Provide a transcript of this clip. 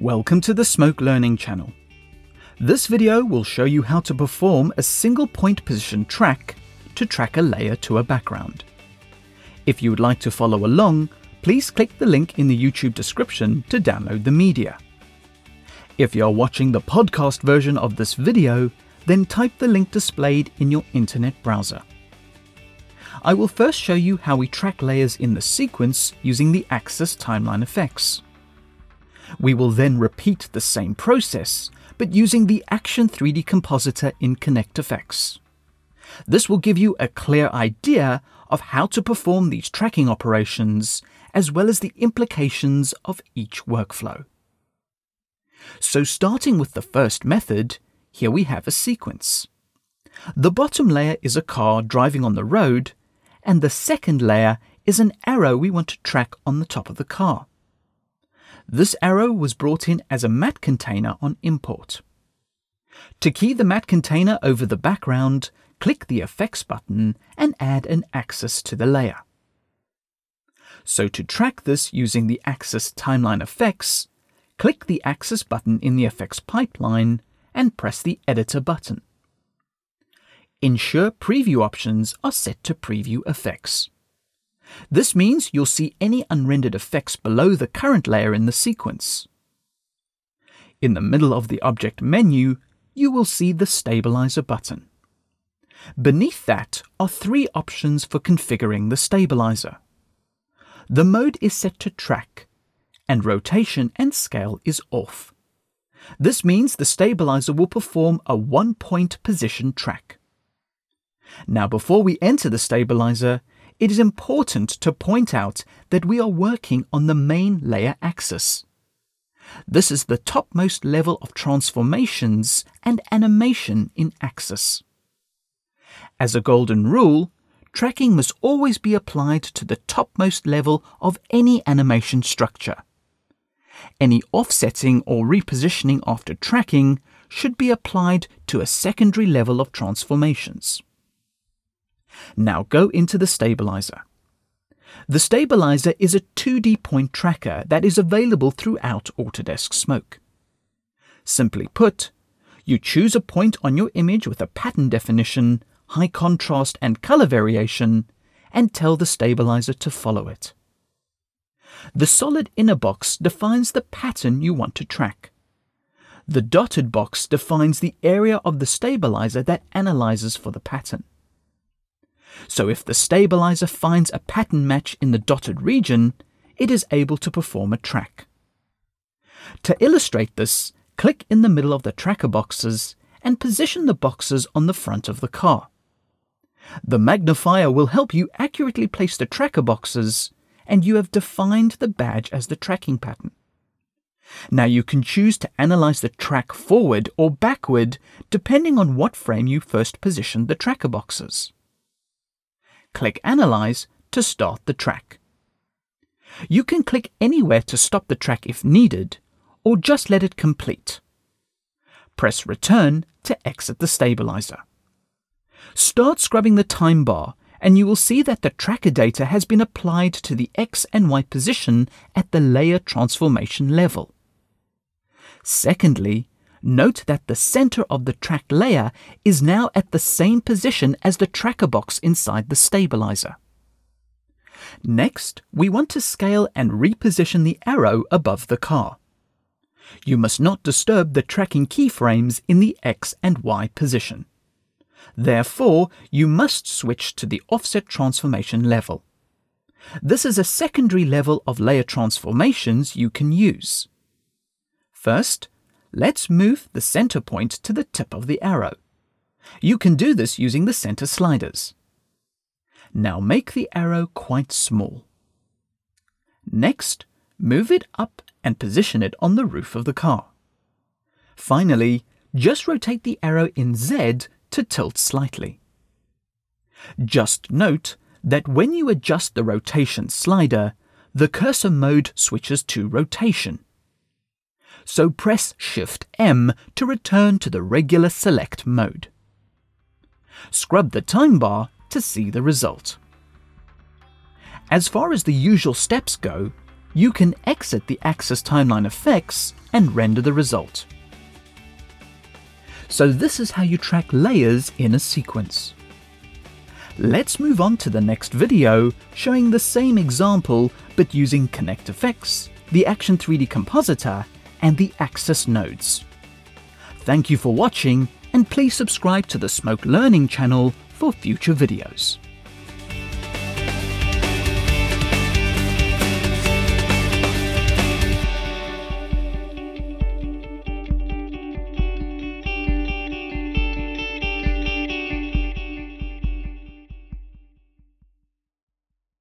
Welcome to the Smoke Learning channel. This video will show you how to perform a single point position track to track a layer to a background. If you would like to follow along, please click the link in the YouTube description to download the media. If you're watching the podcast version of this video, then type the link displayed in your internet browser. I will first show you how we track layers in the sequence using the axis timeline effects. We will then repeat the same process, but using the Action 3D Compositor in Connect Effects. This will give you a clear idea of how to perform these tracking operations, as well as the implications of each workflow. So starting with the first method, here we have a sequence. The bottom layer is a car driving on the road, and the second layer is an arrow we want to track on the top of the car. This arrow was brought in as a matte container on import. To key the matte container over the background, click the Effects button and add an axis to the layer. So to track this using the Axis Timeline Effects, click the Axis button in the Effects pipeline and press the Editor button. Ensure Preview options are set to Preview Effects. This means you'll see any unrendered effects below the current layer in the sequence. In the middle of the object menu, you will see the Stabilizer button. Beneath that are three options for configuring the stabilizer. The mode is set to track, and rotation and scale is off. This means the stabilizer will perform a one point position track. Now, before we enter the stabilizer, it is important to point out that we are working on the main layer axis. This is the topmost level of transformations and animation in Axis. As a golden rule, tracking must always be applied to the topmost level of any animation structure. Any offsetting or repositioning after tracking should be applied to a secondary level of transformations. Now go into the stabilizer. The stabilizer is a 2D point tracker that is available throughout Autodesk Smoke. Simply put, you choose a point on your image with a pattern definition, high contrast, and color variation, and tell the stabilizer to follow it. The solid inner box defines the pattern you want to track. The dotted box defines the area of the stabilizer that analyzes for the pattern. So if the stabilizer finds a pattern match in the dotted region, it is able to perform a track. To illustrate this, click in the middle of the tracker boxes and position the boxes on the front of the car. The magnifier will help you accurately place the tracker boxes, and you have defined the badge as the tracking pattern. Now you can choose to analyze the track forward or backward depending on what frame you first positioned the tracker boxes click Analyze to start the track. You can click anywhere to stop the track if needed, or just let it complete. Press Return to exit the stabilizer. Start scrubbing the time bar and you will see that the tracker data has been applied to the X and Y position at the layer transformation level. Secondly, note that the center of the track layer is now at the same position as the tracker box inside the stabilizer. Next, we want to scale and reposition the arrow above the car. You must not disturb the tracking keyframes in the X and Y position. Therefore, you must switch to the offset transformation level. This is a secondary level of layer transformations you can use. First, Let's move the center point to the tip of the arrow. You can do this using the center sliders. Now make the arrow quite small. Next, move it up and position it on the roof of the car. Finally, just rotate the arrow in Z to tilt slightly. Just note that when you adjust the rotation slider, the cursor mode switches to rotation so press Shift M to return to the regular select mode. Scrub the time bar to see the result. As far as the usual steps go, you can exit the Axis Timeline effects and render the result. So this is how you track layers in a sequence. Let's move on to the next video showing the same example but using Connect Effects, the Action 3D Compositor and the axis nodes. Thank you for watching and please subscribe to the Smoke Learning channel for future videos.